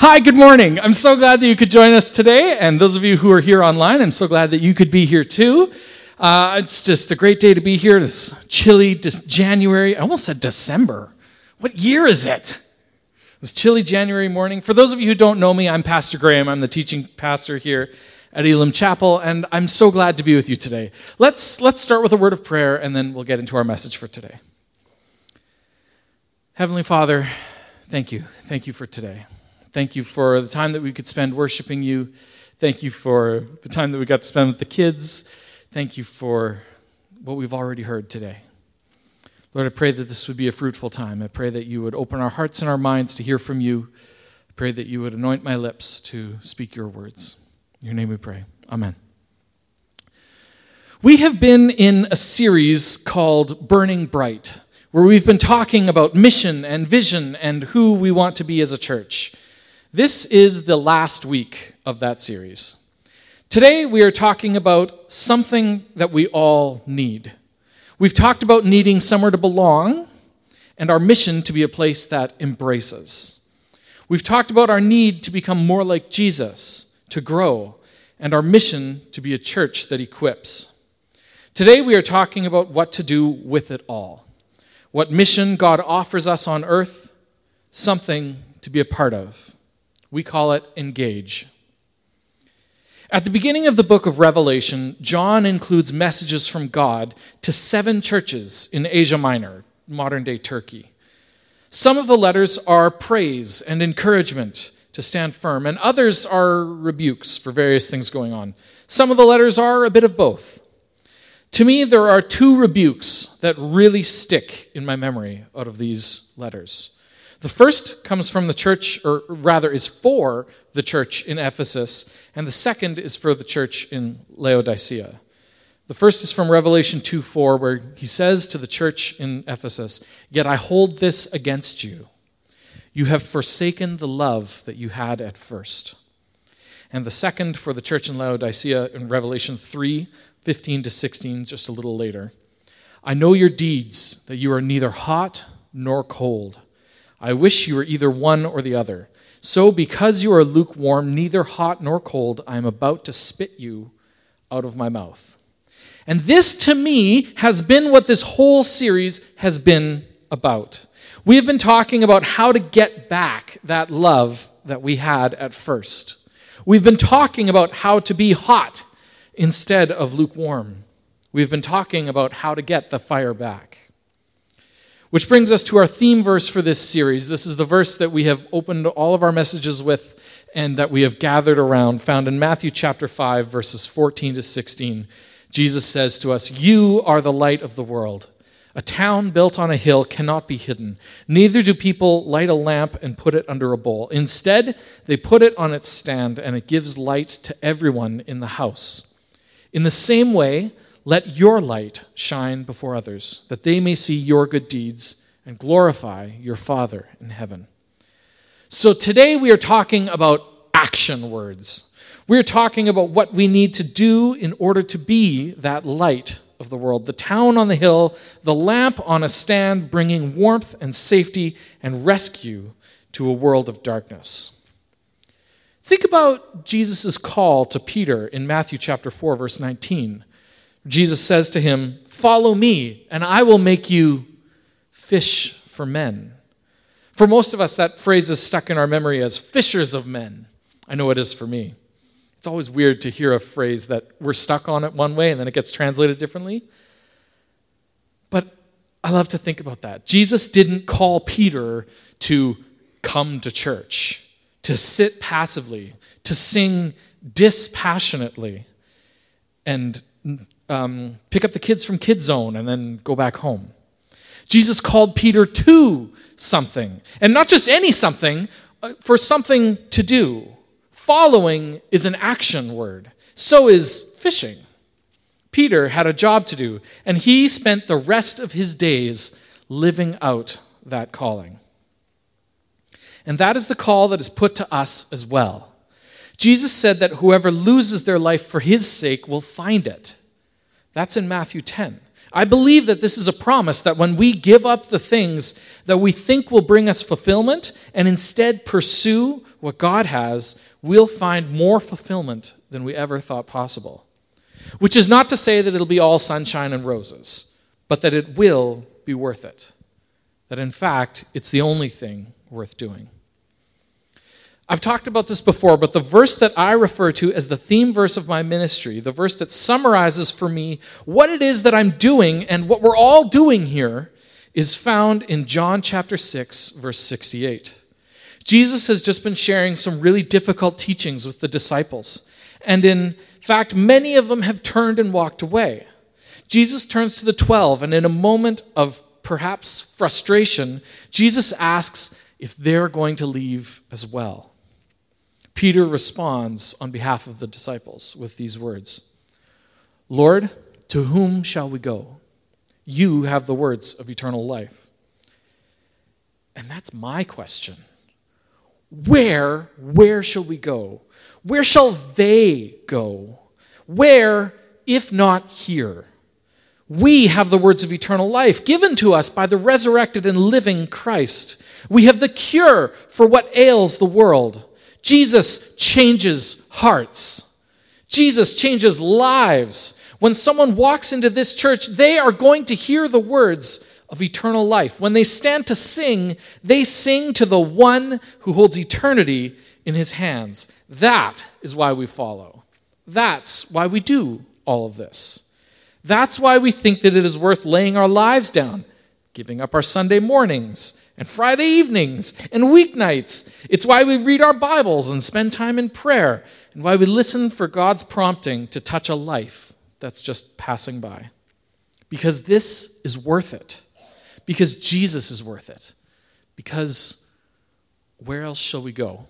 Hi, good morning. I'm so glad that you could join us today. And those of you who are here online, I'm so glad that you could be here too. Uh, it's just a great day to be here. This chilly January. I almost said December. What year is it? This chilly January morning. For those of you who don't know me, I'm Pastor Graham. I'm the teaching pastor here at Elim Chapel, and I'm so glad to be with you today. Let's, let's start with a word of prayer, and then we'll get into our message for today. Heavenly Father, thank you. Thank you for today. Thank you for the time that we could spend worshiping you. Thank you for the time that we got to spend with the kids. Thank you for what we've already heard today. Lord, I pray that this would be a fruitful time. I pray that you would open our hearts and our minds to hear from you. I pray that you would anoint my lips to speak your words. In your name we pray. Amen. We have been in a series called Burning Bright, where we've been talking about mission and vision and who we want to be as a church. This is the last week of that series. Today, we are talking about something that we all need. We've talked about needing somewhere to belong and our mission to be a place that embraces. We've talked about our need to become more like Jesus, to grow, and our mission to be a church that equips. Today, we are talking about what to do with it all. What mission God offers us on earth, something to be a part of. We call it engage. At the beginning of the book of Revelation, John includes messages from God to seven churches in Asia Minor, modern day Turkey. Some of the letters are praise and encouragement to stand firm, and others are rebukes for various things going on. Some of the letters are a bit of both. To me, there are two rebukes that really stick in my memory out of these letters. The first comes from the church, or rather is for the church in Ephesus, and the second is for the church in Laodicea. The first is from Revelation 2 4, where he says to the church in Ephesus, Yet I hold this against you. You have forsaken the love that you had at first. And the second for the church in Laodicea in Revelation 3 15 to 16, just a little later. I know your deeds, that you are neither hot nor cold. I wish you were either one or the other. So, because you are lukewarm, neither hot nor cold, I am about to spit you out of my mouth. And this, to me, has been what this whole series has been about. We have been talking about how to get back that love that we had at first. We've been talking about how to be hot instead of lukewarm. We've been talking about how to get the fire back. Which brings us to our theme verse for this series. This is the verse that we have opened all of our messages with and that we have gathered around, found in Matthew chapter 5, verses 14 to 16. Jesus says to us, You are the light of the world. A town built on a hill cannot be hidden. Neither do people light a lamp and put it under a bowl. Instead, they put it on its stand, and it gives light to everyone in the house. In the same way, let your light shine before others, that they may see your good deeds and glorify your Father in heaven. So today we are talking about action words. We're talking about what we need to do in order to be that light of the world. The town on the hill, the lamp on a stand, bringing warmth and safety and rescue to a world of darkness. Think about Jesus' call to Peter in Matthew chapter 4, verse 19. Jesus says to him, Follow me, and I will make you fish for men. For most of us, that phrase is stuck in our memory as fishers of men. I know it is for me. It's always weird to hear a phrase that we're stuck on it one way and then it gets translated differently. But I love to think about that. Jesus didn't call Peter to come to church, to sit passively, to sing dispassionately, and um, pick up the kids from Kid Zone and then go back home. Jesus called Peter to something, and not just any something, uh, for something to do. Following is an action word, so is fishing. Peter had a job to do, and he spent the rest of his days living out that calling. And that is the call that is put to us as well. Jesus said that whoever loses their life for his sake will find it. That's in Matthew 10. I believe that this is a promise that when we give up the things that we think will bring us fulfillment and instead pursue what God has, we'll find more fulfillment than we ever thought possible. Which is not to say that it'll be all sunshine and roses, but that it will be worth it. That in fact, it's the only thing worth doing. I've talked about this before, but the verse that I refer to as the theme verse of my ministry, the verse that summarizes for me what it is that I'm doing and what we're all doing here, is found in John chapter 6, verse 68. Jesus has just been sharing some really difficult teachings with the disciples. And in fact, many of them have turned and walked away. Jesus turns to the 12, and in a moment of perhaps frustration, Jesus asks if they're going to leave as well. Peter responds on behalf of the disciples with these words Lord, to whom shall we go? You have the words of eternal life. And that's my question. Where, where shall we go? Where shall they go? Where, if not here? We have the words of eternal life given to us by the resurrected and living Christ. We have the cure for what ails the world. Jesus changes hearts. Jesus changes lives. When someone walks into this church, they are going to hear the words of eternal life. When they stand to sing, they sing to the one who holds eternity in his hands. That is why we follow. That's why we do all of this. That's why we think that it is worth laying our lives down, giving up our Sunday mornings, and Friday evenings and weeknights. It's why we read our Bibles and spend time in prayer, and why we listen for God's prompting to touch a life that's just passing by. Because this is worth it. Because Jesus is worth it. Because where else shall we go?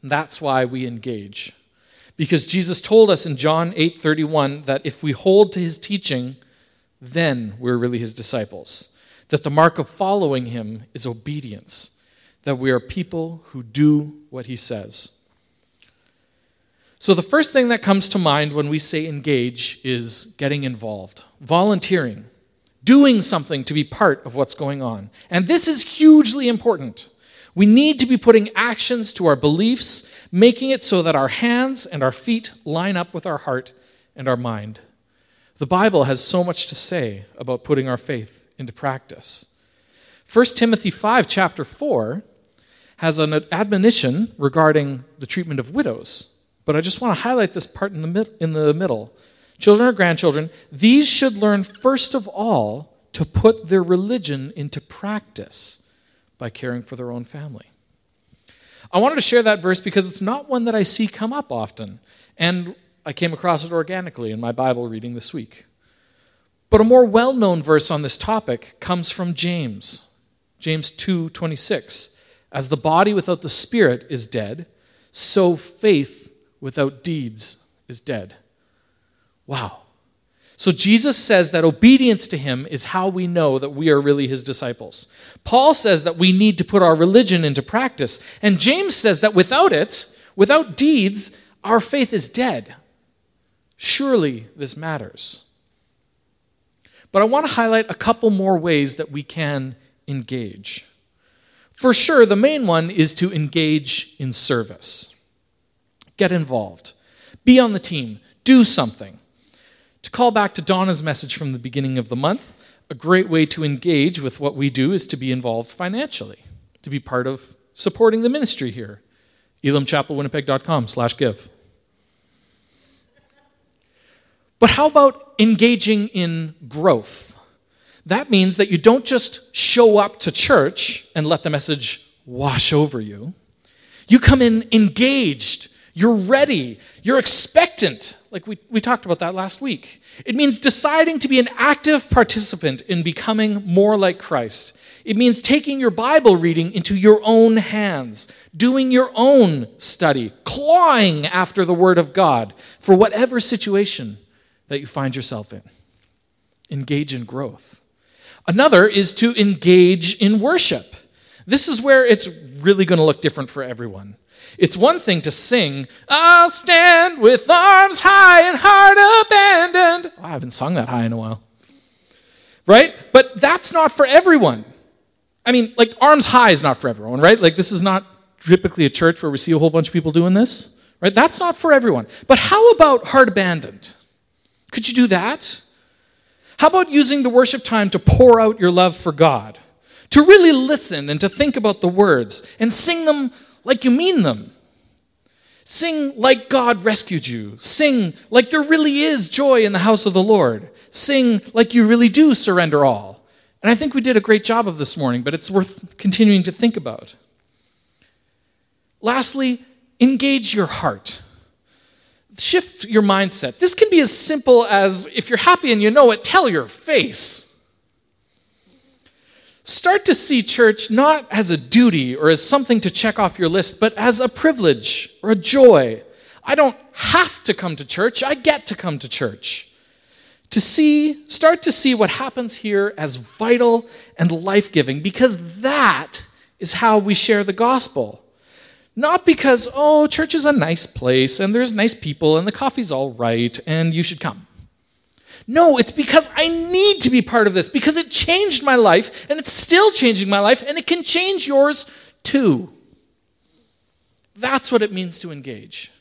And that's why we engage. Because Jesus told us in John 8:31 that if we hold to his teaching, then we're really his disciples that the mark of following him is obedience, that we are people who do what he says. So, the first thing that comes to mind when we say engage is getting involved, volunteering, doing something to be part of what's going on. And this is hugely important. We need to be putting actions to our beliefs, making it so that our hands and our feet line up with our heart and our mind. The Bible has so much to say about putting our faith into practice. 1 Timothy 5, chapter 4, has an admonition regarding the treatment of widows. But I just want to highlight this part in the, mid- in the middle. Children or grandchildren, these should learn first of all to put their religion into practice by caring for their own family. I wanted to share that verse because it's not one that I see come up often. And I came across it organically in my Bible reading this week. But a more well-known verse on this topic comes from James. James 2:26. As the body without the spirit is dead, so faith without deeds is dead. Wow. So Jesus says that obedience to him is how we know that we are really his disciples. Paul says that we need to put our religion into practice. And James says that without it, without deeds, our faith is dead. Surely this matters. But I want to highlight a couple more ways that we can engage. For sure, the main one is to engage in service. Get involved. Be on the team. Do something. To call back to Donna's message from the beginning of the month, a great way to engage with what we do is to be involved financially, to be part of supporting the ministry here. elimchapelwinnipeg.com slash give. But how about engaging in growth? That means that you don't just show up to church and let the message wash over you. You come in engaged. You're ready. You're expectant. Like we, we talked about that last week. It means deciding to be an active participant in becoming more like Christ. It means taking your Bible reading into your own hands, doing your own study, clawing after the Word of God for whatever situation that you find yourself in. Engage in growth. Another is to engage in worship. This is where it's really going to look different for everyone. It's one thing to sing, I'll stand with arms high and heart abandoned. Oh, I haven't sung that high in a while. Right? But that's not for everyone. I mean, like, arms high is not for everyone, right? Like, this is not typically a church where we see a whole bunch of people doing this, right? That's not for everyone. But how about heart abandoned? Could you do that? How about using the worship time to pour out your love for God? To really listen and to think about the words and sing them like you mean them. Sing like God rescued you. Sing like there really is joy in the house of the Lord. Sing like you really do surrender all. And I think we did a great job of this morning, but it's worth continuing to think about. Lastly, engage your heart. Shift your mindset. This can be as simple as if you're happy and you know it, tell your face. Start to see church not as a duty or as something to check off your list, but as a privilege or a joy. I don't have to come to church, I get to come to church. To see, start to see what happens here as vital and life giving, because that is how we share the gospel. Not because, oh, church is a nice place and there's nice people and the coffee's all right and you should come. No, it's because I need to be part of this because it changed my life and it's still changing my life and it can change yours too. That's what it means to engage.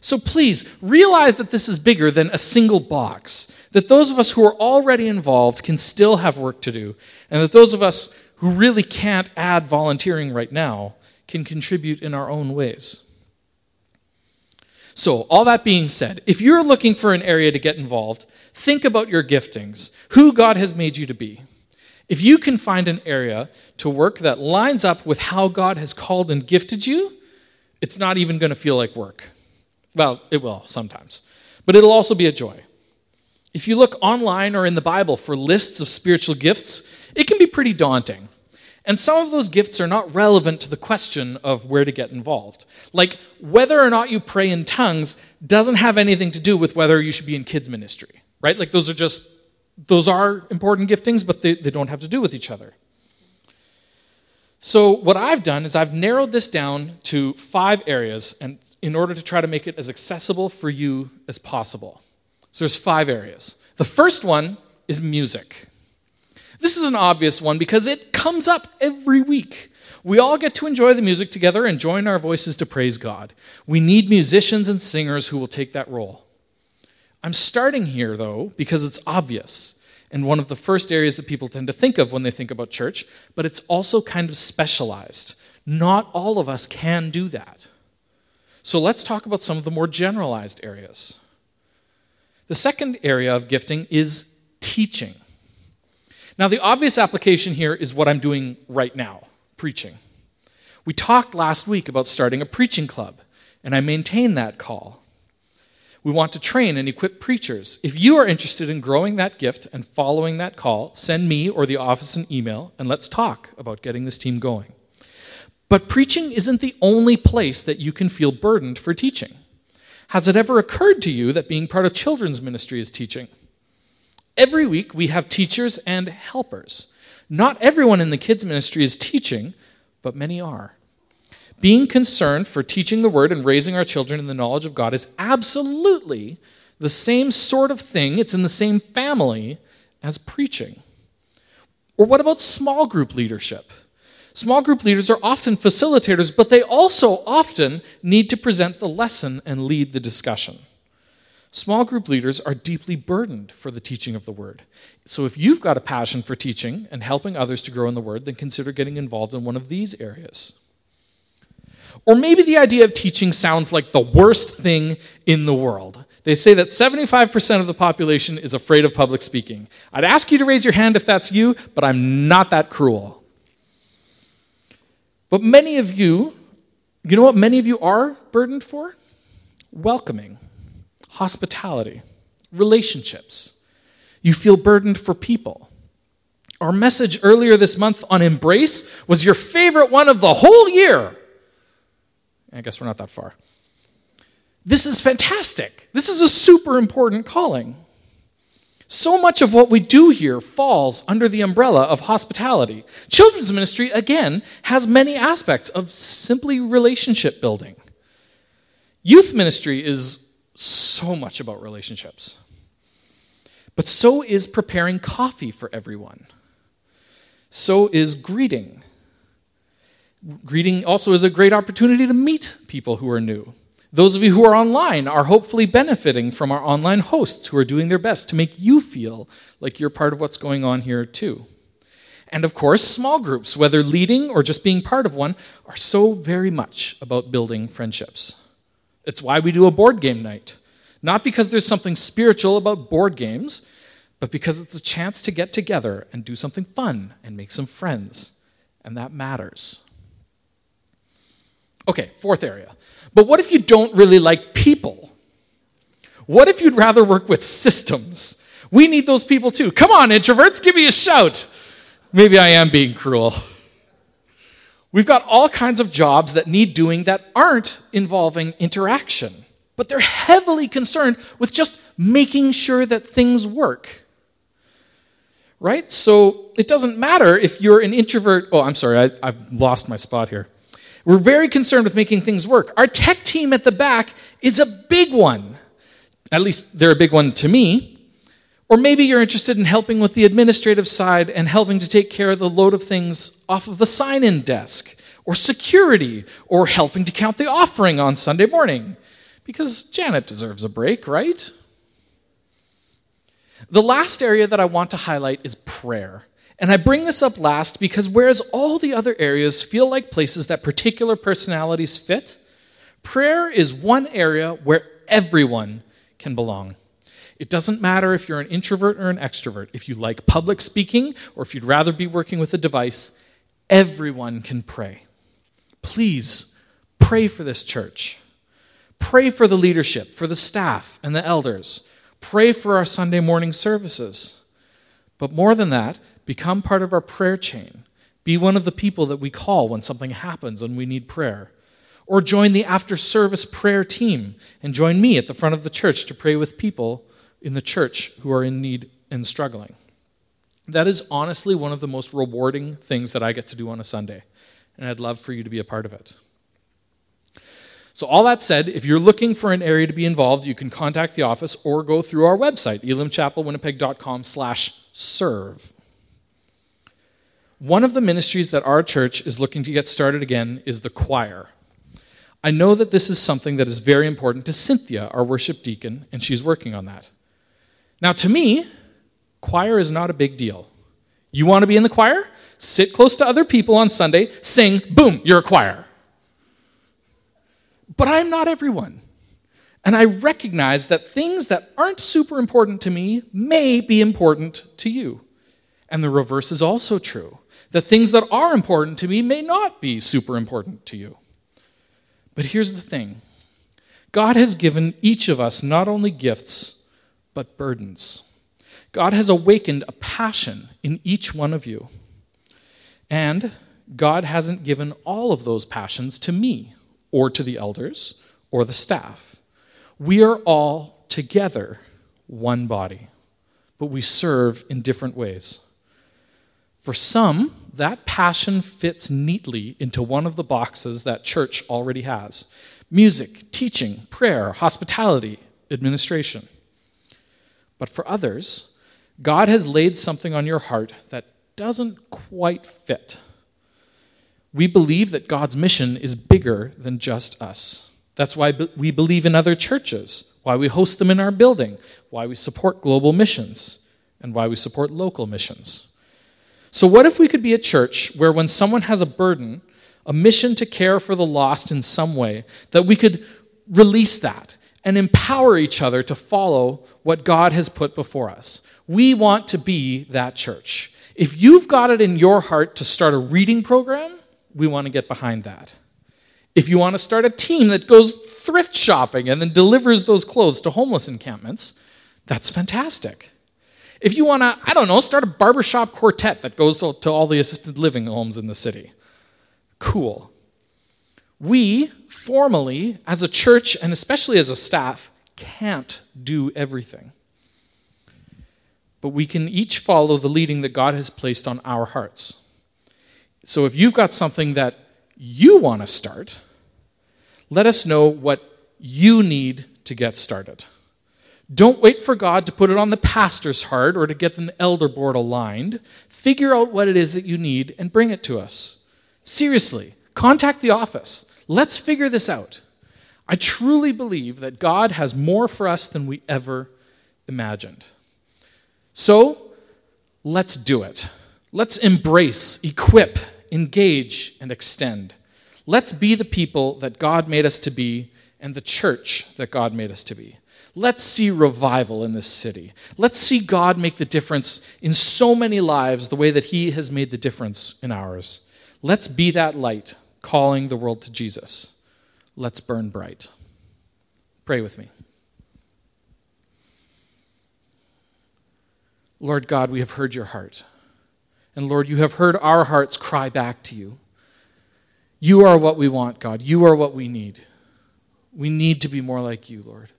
So please realize that this is bigger than a single box, that those of us who are already involved can still have work to do, and that those of us who really can't add volunteering right now can contribute in our own ways. So, all that being said, if you're looking for an area to get involved, think about your giftings, who God has made you to be. If you can find an area to work that lines up with how God has called and gifted you, it's not even going to feel like work. Well, it will sometimes, but it'll also be a joy. If you look online or in the Bible for lists of spiritual gifts, it can be pretty daunting. And some of those gifts are not relevant to the question of where to get involved. Like whether or not you pray in tongues doesn't have anything to do with whether you should be in kids' ministry, right? Like those are just, those are important giftings, but they, they don't have to do with each other. So, what I've done is I've narrowed this down to five areas and in order to try to make it as accessible for you as possible. So, there's five areas. The first one is music. This is an obvious one because it comes up every week. We all get to enjoy the music together and join our voices to praise God. We need musicians and singers who will take that role. I'm starting here, though, because it's obvious and one of the first areas that people tend to think of when they think about church, but it's also kind of specialized. Not all of us can do that. So let's talk about some of the more generalized areas. The second area of gifting is teaching. Now, the obvious application here is what I'm doing right now preaching. We talked last week about starting a preaching club, and I maintain that call. We want to train and equip preachers. If you are interested in growing that gift and following that call, send me or the office an email and let's talk about getting this team going. But preaching isn't the only place that you can feel burdened for teaching. Has it ever occurred to you that being part of children's ministry is teaching? Every week we have teachers and helpers. Not everyone in the kids' ministry is teaching, but many are. Being concerned for teaching the word and raising our children in the knowledge of God is absolutely the same sort of thing, it's in the same family as preaching. Or what about small group leadership? Small group leaders are often facilitators, but they also often need to present the lesson and lead the discussion. Small group leaders are deeply burdened for the teaching of the word. So if you've got a passion for teaching and helping others to grow in the word, then consider getting involved in one of these areas. Or maybe the idea of teaching sounds like the worst thing in the world. They say that 75% of the population is afraid of public speaking. I'd ask you to raise your hand if that's you, but I'm not that cruel. But many of you, you know what many of you are burdened for? Welcoming hospitality, relationships. You feel burdened for people. Our message earlier this month on embrace was your favorite one of the whole year. I guess we're not that far. This is fantastic. This is a super important calling. So much of what we do here falls under the umbrella of hospitality. Children's ministry, again, has many aspects of simply relationship building. Youth ministry is so much about relationships. But so is preparing coffee for everyone. So is greeting. Greeting also is a great opportunity to meet people who are new. Those of you who are online are hopefully benefiting from our online hosts who are doing their best to make you feel like you're part of what's going on here too. And of course, small groups, whether leading or just being part of one, are so very much about building friendships. It's why we do a board game night. Not because there's something spiritual about board games, but because it's a chance to get together and do something fun and make some friends. And that matters. Okay, fourth area. But what if you don't really like people? What if you'd rather work with systems? We need those people too. Come on, introverts, give me a shout. Maybe I am being cruel. We've got all kinds of jobs that need doing that aren't involving interaction, but they're heavily concerned with just making sure that things work. Right? So it doesn't matter if you're an introvert. Oh, I'm sorry, I, have lost my spot here. We're very concerned with making things work. Our tech team at the back is a big one. At least they're a big one to me. Or maybe you're interested in helping with the administrative side and helping to take care of the load of things off of the sign in desk, or security, or helping to count the offering on Sunday morning. Because Janet deserves a break, right? The last area that I want to highlight is prayer. And I bring this up last because whereas all the other areas feel like places that particular personalities fit, prayer is one area where everyone can belong. It doesn't matter if you're an introvert or an extrovert, if you like public speaking or if you'd rather be working with a device, everyone can pray. Please pray for this church. Pray for the leadership, for the staff and the elders. Pray for our Sunday morning services. But more than that, Become part of our prayer chain. Be one of the people that we call when something happens and we need prayer. Or join the after service prayer team and join me at the front of the church to pray with people in the church who are in need and struggling. That is honestly one of the most rewarding things that I get to do on a Sunday, and I'd love for you to be a part of it. So, all that said, if you're looking for an area to be involved, you can contact the office or go through our website, elimchapelwinnipeg.com slash serve. One of the ministries that our church is looking to get started again is the choir. I know that this is something that is very important to Cynthia, our worship deacon, and she's working on that. Now, to me, choir is not a big deal. You want to be in the choir? Sit close to other people on Sunday, sing, boom, you're a choir. But I'm not everyone. And I recognize that things that aren't super important to me may be important to you. And the reverse is also true the things that are important to me may not be super important to you. But here's the thing God has given each of us not only gifts, but burdens. God has awakened a passion in each one of you. And God hasn't given all of those passions to me, or to the elders, or the staff. We are all together one body, but we serve in different ways. For some, that passion fits neatly into one of the boxes that church already has music, teaching, prayer, hospitality, administration. But for others, God has laid something on your heart that doesn't quite fit. We believe that God's mission is bigger than just us. That's why we believe in other churches, why we host them in our building, why we support global missions, and why we support local missions. So, what if we could be a church where when someone has a burden, a mission to care for the lost in some way, that we could release that and empower each other to follow what God has put before us? We want to be that church. If you've got it in your heart to start a reading program, we want to get behind that. If you want to start a team that goes thrift shopping and then delivers those clothes to homeless encampments, that's fantastic. If you want to, I don't know, start a barbershop quartet that goes to, all the assisted living homes in the city. Cool. We, formally, as a church and especially as a staff, can't do everything. But we can each follow the leading that God has placed on our hearts. So if you've got something that you want to start, let us know what you need to get started. Don't wait for God to put it on the pastor's heart or to get the elder board aligned. Figure out what it is that you need and bring it to us. Seriously, Contact the office. Let's figure this out. I truly believe that God has more for us than we ever imagined. So, let's do it. Let's embrace, equip, engage, and extend. Let's be the people that God made us to be and the church that God made us to be. Let's see revival in this city. Let's see God make the difference in so many lives the way that He has made the difference in ours. Let's be that light calling the world to Jesus. Let's burn bright. Pray with me. Lord God, we have heard your heart. And Lord, you have heard our hearts cry back to you. You are what we want, God. You are what we need. We need to be more like you, Lord.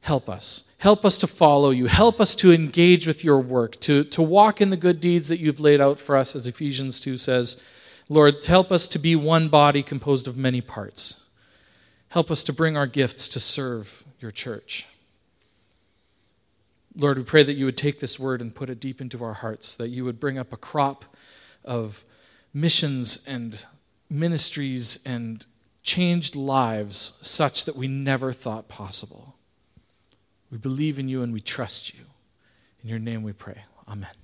Help us. Help us to follow you. Help us to engage with your work, to, to walk in the good deeds that you've laid out for us, as Ephesians 2 says. Lord, help us to be one body composed of many parts. Help us to bring our gifts to serve your church. Lord, we pray that you would take this word and put it deep into our hearts, that you would bring up a crop of missions and ministries and changed lives such that we never thought possible. We believe in you and we trust you. In your name we pray. Amen.